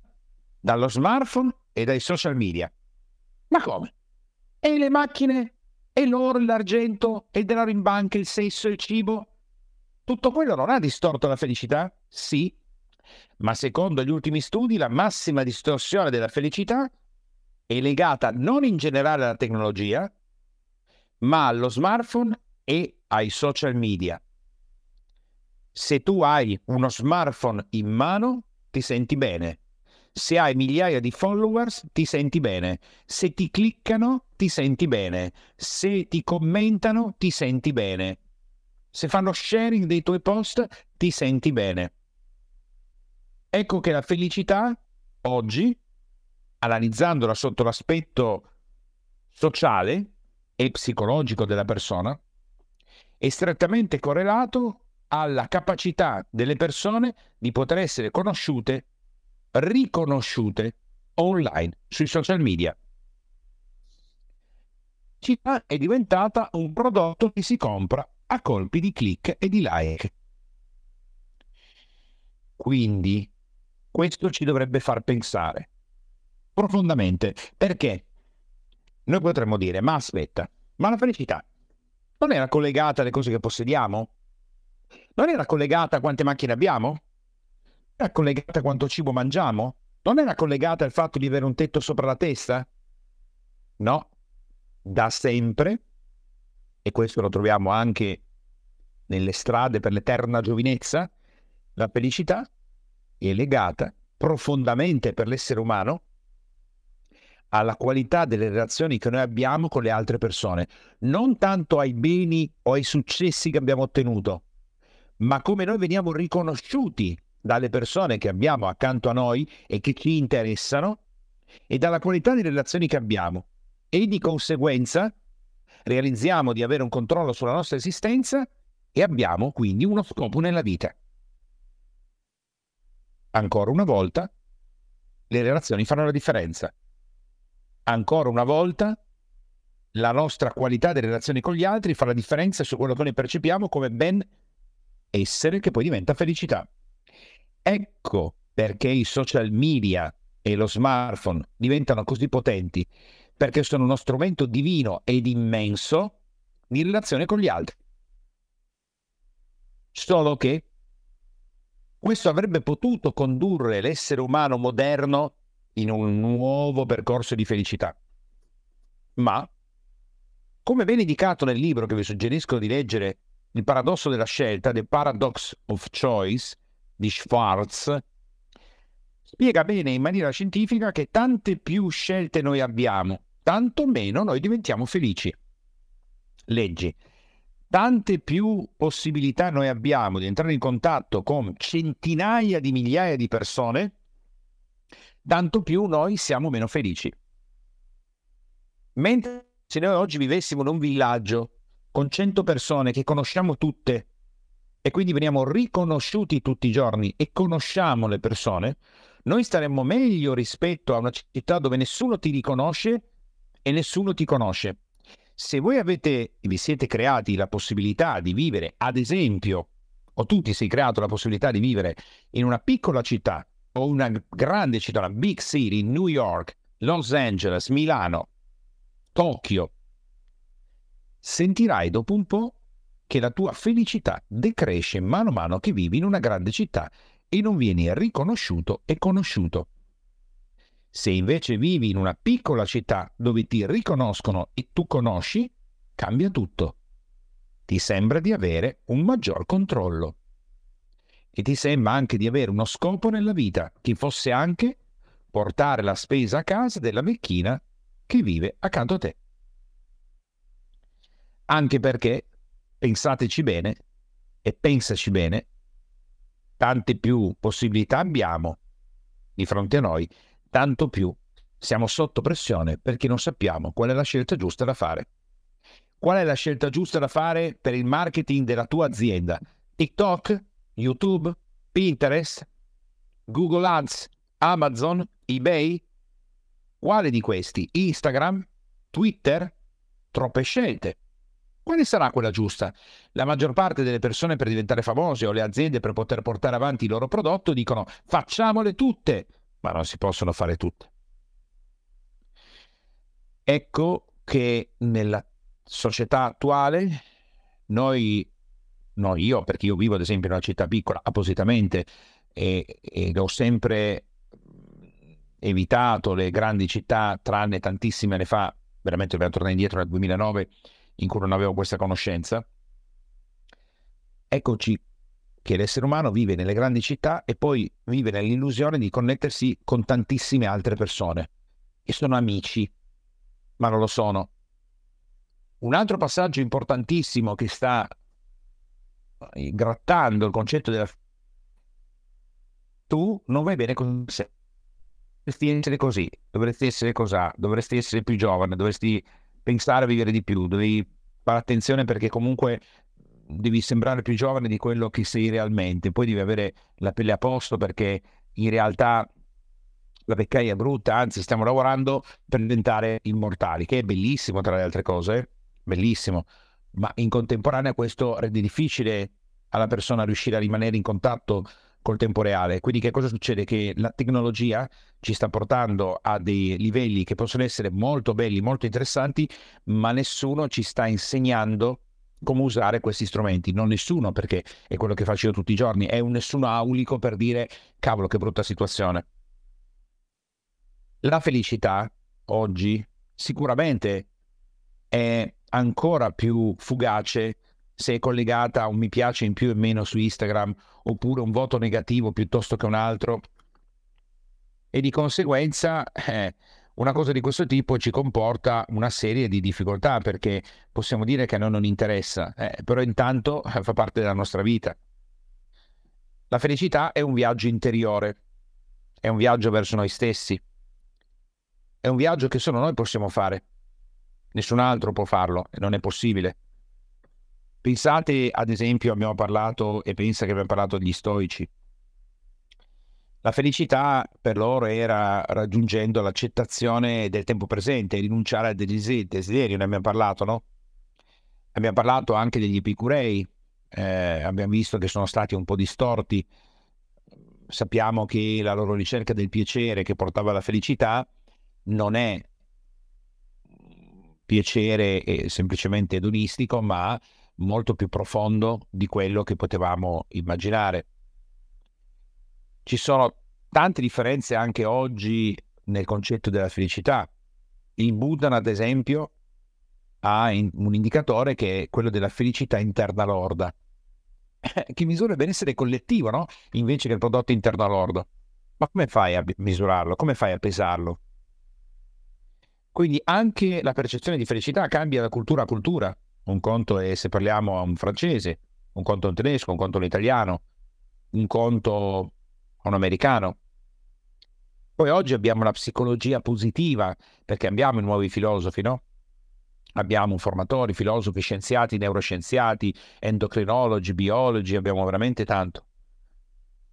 Dallo smartphone e dai social media. Ma come? E le macchine? E l'oro, l'argento, e il denaro in banca, il sesso, il cibo? Tutto quello non ha distorto la felicità? Sì, ma secondo gli ultimi studi la massima distorsione della felicità è legata non in generale alla tecnologia, ma allo smartphone e ai social media. Se tu hai uno smartphone in mano, ti senti bene. Se hai migliaia di followers, ti senti bene. Se ti cliccano, ti senti bene. Se ti commentano, ti senti bene. Se fanno sharing dei tuoi post, ti senti bene. Ecco che la felicità oggi, analizzandola sotto l'aspetto sociale e psicologico della persona, è strettamente correlato alla capacità delle persone di poter essere conosciute, riconosciute online sui social media. Città è diventata un prodotto che si compra a colpi di click e di like. Quindi questo ci dovrebbe far pensare profondamente perché noi potremmo dire ma aspetta, ma la felicità non era collegata alle cose che possediamo? Non era collegata a quante macchine abbiamo? Era collegata a quanto cibo mangiamo? Non era collegata al fatto di avere un tetto sopra la testa? No, da sempre, e questo lo troviamo anche nelle strade per l'eterna giovinezza, la felicità è legata profondamente per l'essere umano alla qualità delle relazioni che noi abbiamo con le altre persone, non tanto ai beni o ai successi che abbiamo ottenuto, ma come noi veniamo riconosciuti dalle persone che abbiamo accanto a noi e che ci interessano e dalla qualità di relazioni che abbiamo. E di conseguenza realizziamo di avere un controllo sulla nostra esistenza e abbiamo quindi uno scopo nella vita. Ancora una volta, le relazioni fanno la differenza ancora una volta la nostra qualità delle relazioni con gli altri fa la differenza su quello che noi percepiamo come ben essere che poi diventa felicità. Ecco perché i social media e lo smartphone diventano così potenti, perché sono uno strumento divino ed immenso di relazione con gli altri. Solo che questo avrebbe potuto condurre l'essere umano moderno in un nuovo percorso di felicità. Ma, come ben indicato nel libro che vi suggerisco di leggere, Il paradosso della scelta, The Paradox of Choice, di Schwartz, spiega bene in maniera scientifica che tante più scelte noi abbiamo, tanto meno noi diventiamo felici. Leggi. Tante più possibilità noi abbiamo di entrare in contatto con centinaia di migliaia di persone, tanto più noi siamo meno felici. Mentre se noi oggi vivessimo in un villaggio con 100 persone che conosciamo tutte e quindi veniamo riconosciuti tutti i giorni e conosciamo le persone, noi staremmo meglio rispetto a una città dove nessuno ti riconosce e nessuno ti conosce. Se voi avete, vi siete creati la possibilità di vivere, ad esempio, o tu ti sei creato la possibilità di vivere in una piccola città o una grande città, una big city, New York, Los Angeles, Milano, Tokyo, sentirai dopo un po' che la tua felicità decresce mano a mano che vivi in una grande città e non vieni riconosciuto e conosciuto. Se invece vivi in una piccola città dove ti riconoscono e tu conosci, cambia tutto. Ti sembra di avere un maggior controllo. E ti sembra anche di avere uno scopo nella vita, che fosse anche portare la spesa a casa della vecchina che vive accanto a te. Anche perché, pensateci bene, e pensaci bene, tante più possibilità abbiamo di fronte a noi tanto più siamo sotto pressione perché non sappiamo qual è la scelta giusta da fare. Qual è la scelta giusta da fare per il marketing della tua azienda? TikTok, YouTube, Pinterest, Google Ads, Amazon, eBay? Quale di questi? Instagram? Twitter? Troppe scelte. Quale sarà quella giusta? La maggior parte delle persone per diventare famose o le aziende per poter portare avanti il loro prodotto dicono facciamole tutte ma non si possono fare tutte. Ecco che nella società attuale noi, no io, perché io vivo ad esempio in una città piccola appositamente e, ed ho sempre evitato le grandi città, tranne tantissime anni fa, veramente dobbiamo tornare indietro nel 2009 in cui non avevo questa conoscenza. Eccoci che l'essere umano vive nelle grandi città e poi vive nell'illusione di connettersi con tantissime altre persone e sono amici, ma non lo sono. Un altro passaggio importantissimo che sta grattando il concetto della tu non vai bene con sé. Dovresti essere così, dovresti essere cosà, dovresti essere più giovane, dovresti pensare a vivere di più, devi fare attenzione perché comunque devi sembrare più giovane di quello che sei realmente, poi devi avere la pelle a posto perché in realtà la vecchiaia è brutta, anzi stiamo lavorando per diventare immortali, che è bellissimo tra le altre cose, bellissimo, ma in contemporanea questo rende difficile alla persona riuscire a rimanere in contatto col tempo reale. Quindi che cosa succede? Che la tecnologia ci sta portando a dei livelli che possono essere molto belli, molto interessanti, ma nessuno ci sta insegnando come usare questi strumenti. Non nessuno, perché è quello che faccio io tutti i giorni, è un nessuno aulico per dire cavolo che brutta situazione. La felicità oggi sicuramente è ancora più fugace se è collegata a un mi piace in più e meno su Instagram oppure un voto negativo piuttosto che un altro e di conseguenza eh, una cosa di questo tipo ci comporta una serie di difficoltà perché possiamo dire che a noi non interessa, eh, però intanto eh, fa parte della nostra vita. La felicità è un viaggio interiore, è un viaggio verso noi stessi, è un viaggio che solo noi possiamo fare, nessun altro può farlo non è possibile. Pensate ad esempio, abbiamo parlato e pensa che abbiamo parlato degli stoici, la felicità per loro era raggiungendo l'accettazione del tempo presente, rinunciare a dei desideri, ne abbiamo parlato, no? Abbiamo parlato anche degli epicurei, eh, abbiamo visto che sono stati un po' distorti, sappiamo che la loro ricerca del piacere che portava alla felicità non è piacere semplicemente edonistico, ma molto più profondo di quello che potevamo immaginare. Ci sono tante differenze anche oggi nel concetto della felicità. Il Buddha, ad esempio, ha un indicatore che è quello della felicità interna lorda, che misura il benessere collettivo, no? Invece che il prodotto interno lordo. Ma come fai a misurarlo? Come fai a pesarlo? Quindi anche la percezione di felicità cambia da cultura a cultura. Un conto è se parliamo a un francese, un conto a un tedesco, un conto a un un conto a un americano. Poi oggi abbiamo la psicologia positiva, perché abbiamo i nuovi filosofi, no? Abbiamo formatori, filosofi, scienziati, neuroscienziati, endocrinologi, biologi, abbiamo veramente tanto.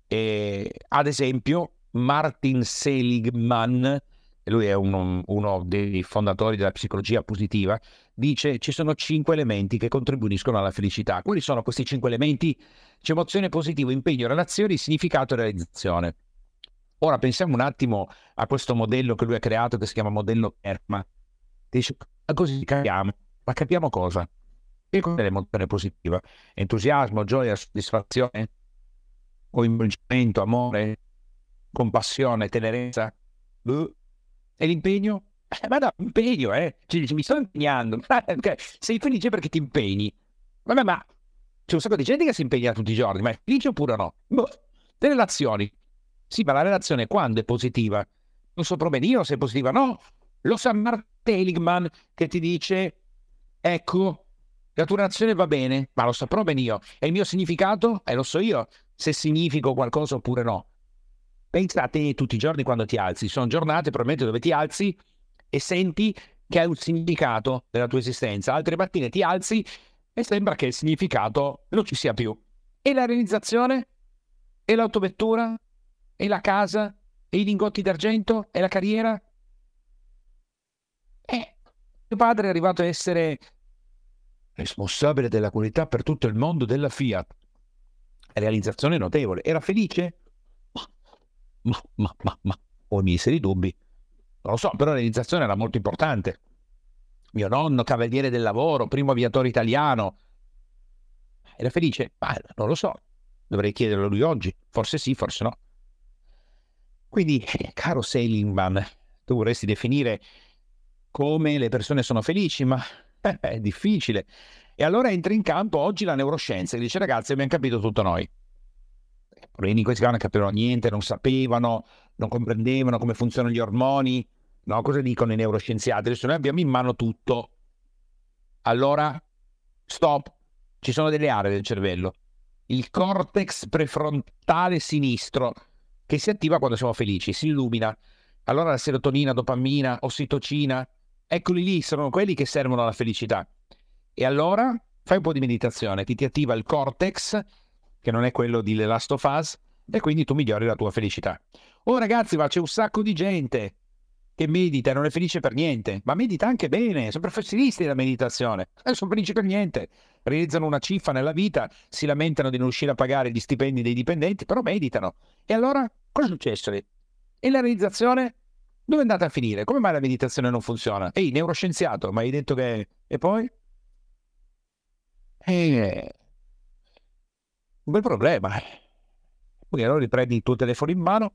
E, ad esempio, Martin Seligman, lui è uno, uno dei fondatori della psicologia positiva, dice ci sono cinque elementi che contribuiscono alla felicità. Quali sono questi cinque elementi? C'è emozione positiva, impegno, relazioni, significato e realizzazione. Ora pensiamo un attimo a questo modello che lui ha creato che si chiama modello Kerma. Dice, così capiamo, ma capiamo cosa? Che cos'è l'emozione positiva? Entusiasmo, gioia, soddisfazione, coinvolgimento, amore, compassione, tenerezza? Uh. E l'impegno? Eh, ma no, impegno, eh. Cioè, mi sto impegnando. *laughs* okay. Sei felice perché ti impegni. Vabbè, ma c'è un sacco di gente che si impegna tutti i giorni, ma è felice oppure no? Boh. Le relazioni. Sì, ma la relazione quando è positiva? Non so proprio io se è positiva. No, lo sa Mark Teligman che ti dice, ecco, la tua relazione va bene, ma lo saprò bene io. E il mio significato? Eh, lo so io se significo qualcosa oppure no. Pensate tutti i giorni quando ti alzi, sono giornate probabilmente dove ti alzi e senti che hai un significato nella tua esistenza. Altre mattine ti alzi e sembra che il significato non ci sia più. E la realizzazione? E l'autovettura? E la casa? E i lingotti d'argento? E la carriera? Eh, mio padre è arrivato a essere responsabile della qualità per tutto il mondo della Fiat. Realizzazione notevole. Era felice? Ma, ma, ma, ma, ho i seri dubbi. Non lo so, però la realizzazione era molto importante. Mio nonno, cavaliere del lavoro, primo aviatore italiano, era felice? Ma non lo so, dovrei chiederlo lui oggi. Forse sì, forse no. Quindi, caro Seligman, tu vorresti definire come le persone sono felici, ma è difficile. E allora entra in campo oggi la neuroscienza e dice ragazzi abbiamo capito tutto noi in questi casi non capivano niente, non sapevano, non comprendevano come funzionano gli ormoni, no? cosa dicono i neuroscienziati? Adesso noi abbiamo in mano tutto. Allora, stop, ci sono delle aree del cervello. Il cortex prefrontale sinistro, che si attiva quando siamo felici, si illumina. Allora la serotonina, dopamina, ossitocina, eccoli lì, sono quelli che servono alla felicità. E allora fai un po' di meditazione, ti, ti attiva il cortex che non è quello di The Last of Us, e quindi tu migliori la tua felicità. Oh ragazzi, ma c'è un sacco di gente che medita e non è felice per niente, ma medita anche bene, sono professionisti della meditazione, e sono felici per niente, realizzano una cifra nella vita, si lamentano di non riuscire a pagare gli stipendi dei dipendenti, però meditano. E allora cosa è successo lì? E la realizzazione? Dove è andata a finire? Come mai la meditazione non funziona? Ehi, neuroscienziato, ma hai detto che... E poi? Eh, un bel problema. Quindi allora riprendi il tuo telefono in mano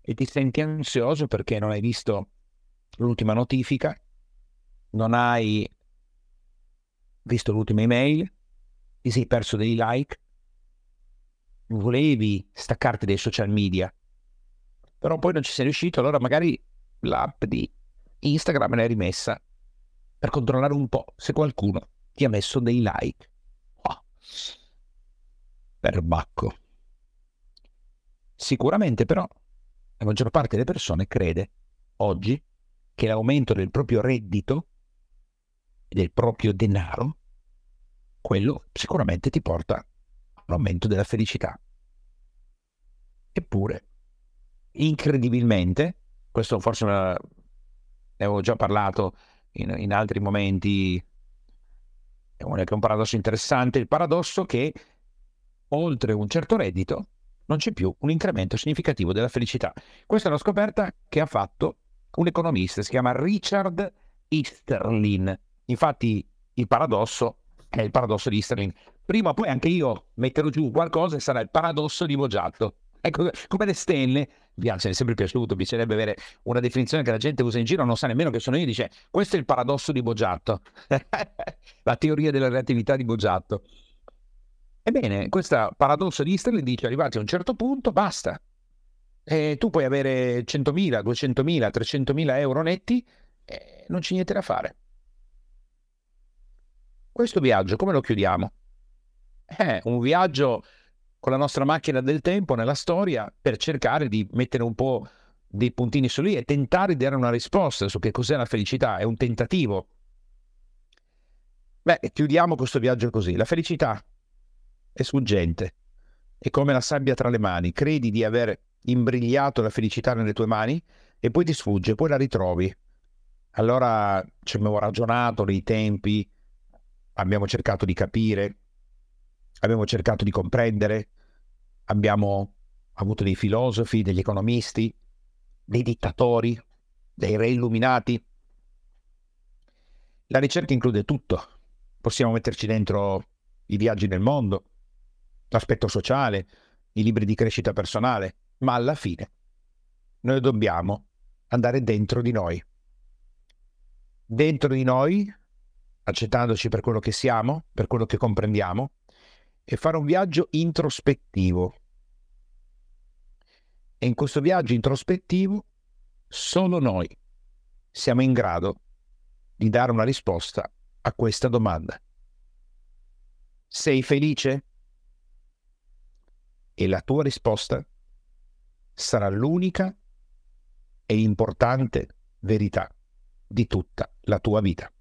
e ti senti ansioso perché non hai visto l'ultima notifica, non hai visto l'ultima email, ti sei perso dei like, volevi staccarti dai social media, però poi non ci sei riuscito, allora magari l'app di Instagram l'hai rimessa per controllare un po' se qualcuno ti ha messo dei like. Oh perbacco. Sicuramente però la maggior parte delle persone crede oggi che l'aumento del proprio reddito e del proprio denaro, quello sicuramente ti porta all'aumento della felicità. Eppure, incredibilmente, questo forse ne avevo già parlato in, in altri momenti, è un, è un paradosso interessante, il paradosso che oltre un certo reddito non c'è più un incremento significativo della felicità. Questa è una scoperta che ha fatto un economista, si chiama Richard Easterlin. Infatti il paradosso è il paradosso di Sterling. Prima o poi anche io metterò giù qualcosa e sarà il paradosso di Bogiatto. Ecco, come le stelle, mi è sempre piaciuto, piacerebbe avere una definizione che la gente usa in giro, non sa nemmeno che sono io, dice questo è il paradosso di Bogiatto, *laughs* la teoria della relatività di Bogiatto. Ebbene, questo paradosso di Easterling dice arrivati a un certo punto, basta. E tu puoi avere 100.000, 200.000, 300.000 euro netti e non c'è niente da fare. Questo viaggio come lo chiudiamo? È un viaggio con la nostra macchina del tempo nella storia per cercare di mettere un po' dei puntini su lì e tentare di dare una risposta su che cos'è la felicità. È un tentativo. Beh, chiudiamo questo viaggio così. La felicità è sfuggente, è come la sabbia tra le mani. Credi di aver imbrigliato la felicità nelle tue mani e poi ti sfugge, poi la ritrovi. Allora ci abbiamo ragionato nei tempi, abbiamo cercato di capire, abbiamo cercato di comprendere, abbiamo avuto dei filosofi, degli economisti, dei dittatori, dei re illuminati. La ricerca include tutto. Possiamo metterci dentro i viaggi nel mondo, l'aspetto sociale, i libri di crescita personale, ma alla fine noi dobbiamo andare dentro di noi. Dentro di noi, accettandoci per quello che siamo, per quello che comprendiamo, e fare un viaggio introspettivo. E in questo viaggio introspettivo solo noi siamo in grado di dare una risposta a questa domanda. Sei felice? E la tua risposta sarà l'unica e importante verità di tutta la tua vita.